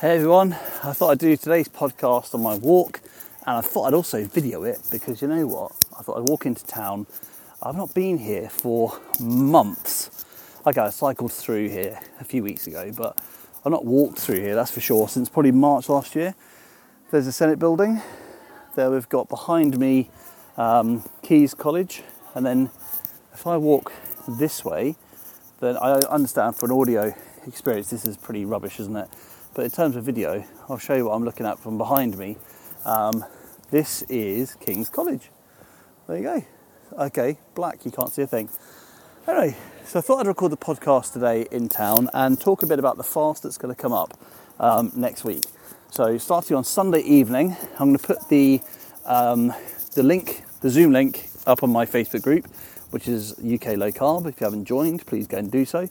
Hey everyone, I thought I'd do today's podcast on my walk and I thought I'd also video it because you know what? I thought I'd walk into town. I've not been here for months. Okay, I cycled through here a few weeks ago, but I've not walked through here, that's for sure, since probably March last year. There's a Senate building. There we've got behind me um, Caius College, and then if I walk this way, then I understand for an audio experience this is pretty rubbish, isn't it? But in terms of video, I'll show you what I'm looking at from behind me. Um, this is King's College. There you go. Okay, black, you can't see a thing. Anyway, so I thought I'd record the podcast today in town and talk a bit about the fast that's going to come up um, next week. So starting on Sunday evening, I'm going to put the um, the link, the Zoom link, up on my Facebook group, which is UK Low Carb. If you haven't joined, please go and do so.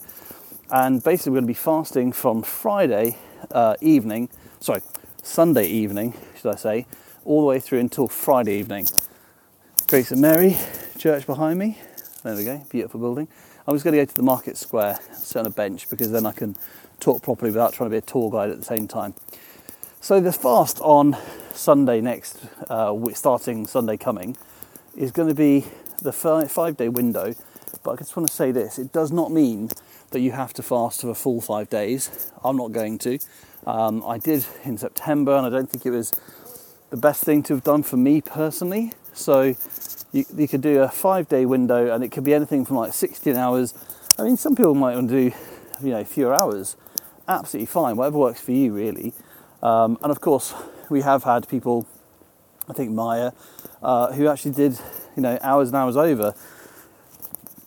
And basically, we're going to be fasting from Friday uh, evening, sorry, Sunday evening, should I say, all the way through until Friday evening. Great St Mary church behind me. There we go, beautiful building. I'm just going to go to the market square, sit on a bench because then I can talk properly without trying to be a tour guide at the same time. So the fast on Sunday next, uh, starting Sunday coming, is going to be the five day window. But I just want to say this: it does not mean that you have to fast for a full five days. I'm not going to. Um, I did in September, and I don't think it was the best thing to have done for me personally. So you, you could do a five day window, and it could be anything from like 16 hours. I mean, some people might want to do, you know, fewer hours. Absolutely fine, whatever works for you, really. Um, and of course, we have had people, I think Maya, uh, who actually did, you know, hours and hours over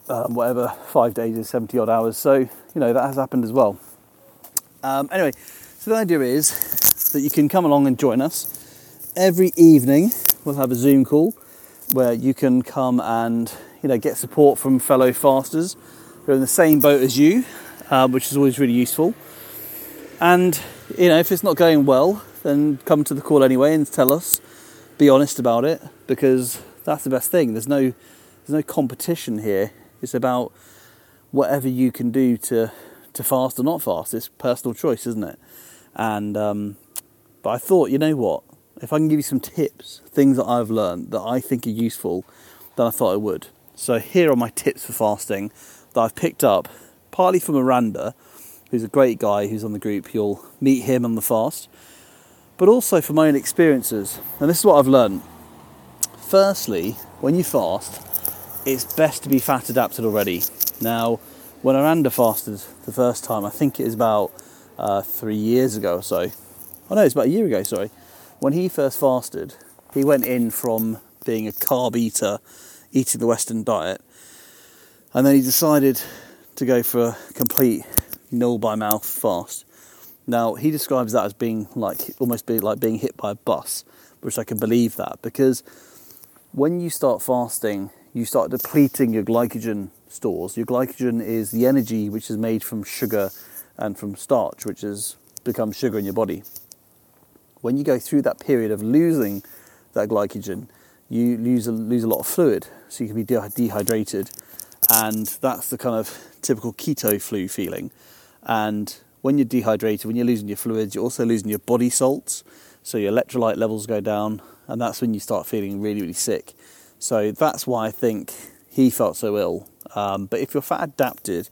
um, whatever five days is 70 odd hours. So, you know, that has happened as well. Um, anyway, so the idea is that you can come along and join us. Every evening, we'll have a Zoom call where you can come and, you know, get support from fellow fasters who are in the same boat as you, uh, which is always really useful. And, you know, if it's not going well, then come to the call anyway and tell us. Be honest about it because that's the best thing. There's no, there's no competition here it's about whatever you can do to to fast or not fast. It's personal choice, isn't it? And um, but I thought, you know what? If I can give you some tips, things that I've learned that I think are useful, then I thought I would. So here are my tips for fasting that I've picked up, partly from Aranda, who's a great guy who's on the group. You'll meet him on the fast, but also from my own experiences. And this is what I've learned. Firstly, when you fast, it's best to be fat adapted already. Now, when Aranda fasted the first time, I think it was about uh, three years ago or so. Oh no, it's about a year ago, sorry. When he first fasted, he went in from being a carb eater, eating the Western diet, and then he decided to go for a complete nil by mouth fast. Now he describes that as being like almost be like being hit by a bus, which I can believe that because when you start fasting, you start depleting your glycogen stores. Your glycogen is the energy which is made from sugar and from starch, which has become sugar in your body. When you go through that period of losing that glycogen, you lose a, lose a lot of fluid, so you can be de- dehydrated, and that's the kind of typical keto flu feeling. And when you're dehydrated, when you're losing your fluids, you're also losing your body salts, so your electrolyte levels go down, and that's when you start feeling really, really sick. So that's why I think he felt so ill. Um, but if you're fat adapted,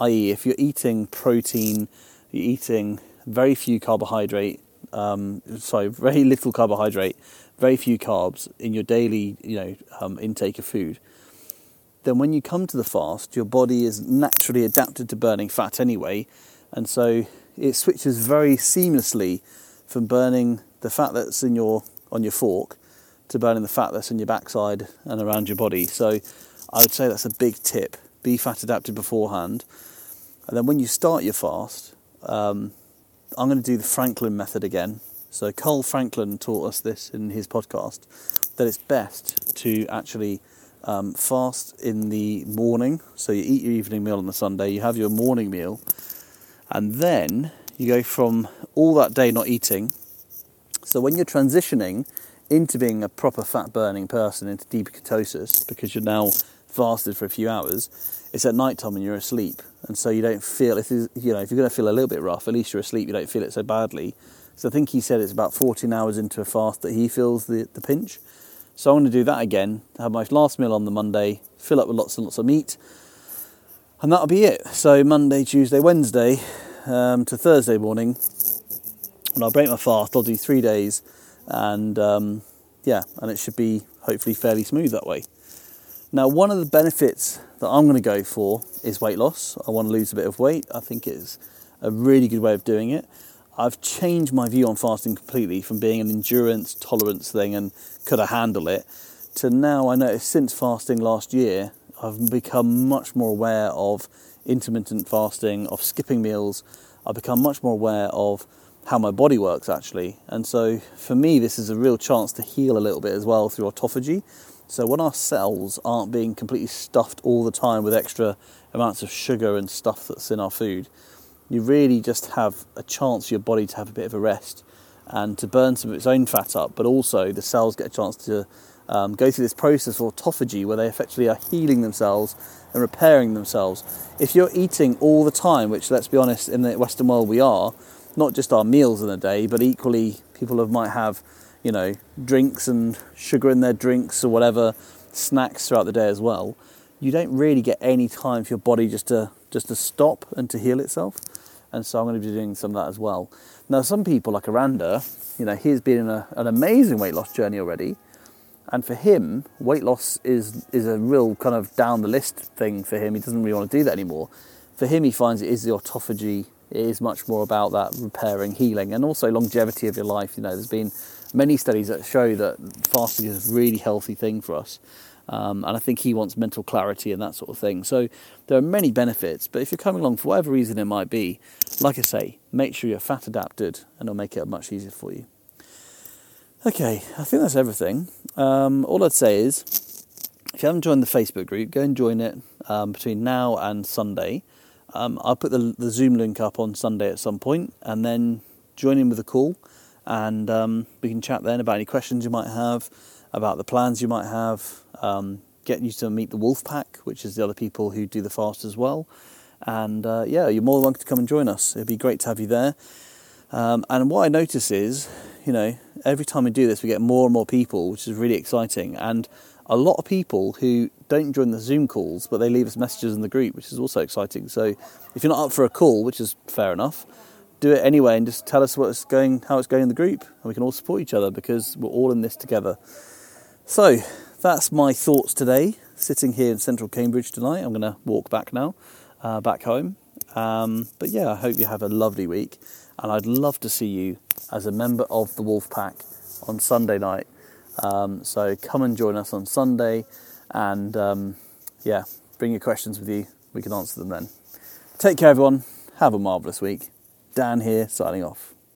i.e., if you're eating protein, you're eating very few carbohydrate, um, sorry, very little carbohydrate, very few carbs in your daily, you know, um, intake of food, then when you come to the fast, your body is naturally adapted to burning fat anyway, and so it switches very seamlessly from burning the fat that's in your on your fork to burning the fat that's in your backside and around your body. So I would say that's a big tip. Be fat adapted beforehand. And then when you start your fast, um, I'm going to do the Franklin method again. So Cole Franklin taught us this in his podcast that it's best to actually um, fast in the morning. So you eat your evening meal on the Sunday, you have your morning meal, and then you go from all that day not eating. So when you're transitioning into being a proper fat burning person, into deep ketosis, because you're now fasted for a few hours, it's at night time when you're asleep. and so you don't feel if you know if you're going to feel a little bit rough, at least you're asleep. You don't feel it so badly. So I think he said it's about 14 hours into a fast that he feels the, the pinch. So I'm going to do that again. Have my last meal on the Monday, fill up with lots and lots of meat, and that'll be it. So Monday, Tuesday, Wednesday um, to Thursday morning, when I'll break my fast, I'll do three days, and um, yeah, and it should be hopefully fairly smooth that way. Now, one of the benefits that I'm going to go for is weight loss. I want to lose a bit of weight. I think it's a really good way of doing it. I've changed my view on fasting completely from being an endurance tolerance thing and could I handle it to now I notice since fasting last year, I've become much more aware of intermittent fasting, of skipping meals. I've become much more aware of how my body works actually. And so for me, this is a real chance to heal a little bit as well through autophagy. So when our cells aren't being completely stuffed all the time with extra amounts of sugar and stuff that's in our food, you really just have a chance for your body to have a bit of a rest and to burn some of its own fat up, but also the cells get a chance to um, go through this process of autophagy where they effectively are healing themselves and repairing themselves. If you're eating all the time, which let's be honest, in the Western world we are, not just our meals in a day, but equally people have, might have, you know, drinks and sugar in their drinks or whatever, snacks throughout the day as well. You don't really get any time for your body just to just to stop and to heal itself. And so I'm going to be doing some of that as well. Now, some people like Aranda, you know, he's been in a, an amazing weight loss journey already. And for him, weight loss is is a real kind of down the list thing for him. He doesn't really want to do that anymore. For him, he finds it is the autophagy. It is much more about that repairing, healing, and also longevity of your life. You know, there's been many studies that show that fasting is a really healthy thing for us. Um, and I think he wants mental clarity and that sort of thing. So there are many benefits, but if you're coming along for whatever reason it might be, like I say, make sure you're fat adapted and it'll make it much easier for you. Okay, I think that's everything. Um, all I'd say is, if you haven't joined the Facebook group, go and join it um, between now and Sunday. Um, I'll put the, the, Zoom link up on Sunday at some point, and then join in with a call, and um, we can chat then about any questions you might have, about the plans you might have, um, get you to meet the Wolf Pack, which is the other people who do the fast as well. And uh, yeah, you're more than welcome to come and join us. It'd be great to have you there. Um, and what I notice is, you know, every time we do this, we get more and more people, which is really exciting. And a lot of people who don't join the Zoom calls, but they leave us messages in the group, which is also exciting. So if you're not up for a call, which is fair enough, do it anyway and just tell us what's going, how it's going in the group, and we can all support each other because we're all in this together. So that's my thoughts today. Sitting here in central Cambridge tonight, I'm going to walk back now, uh, back home. Um, but yeah, I hope you have a lovely week and I'd love to see you as a member of the Wolf Pack on Sunday night. Um, so come and join us on Sunday, and um, yeah, bring your questions with you. We can answer them then. Take care, everyone. Have a marvellous week. Dan here, signing off.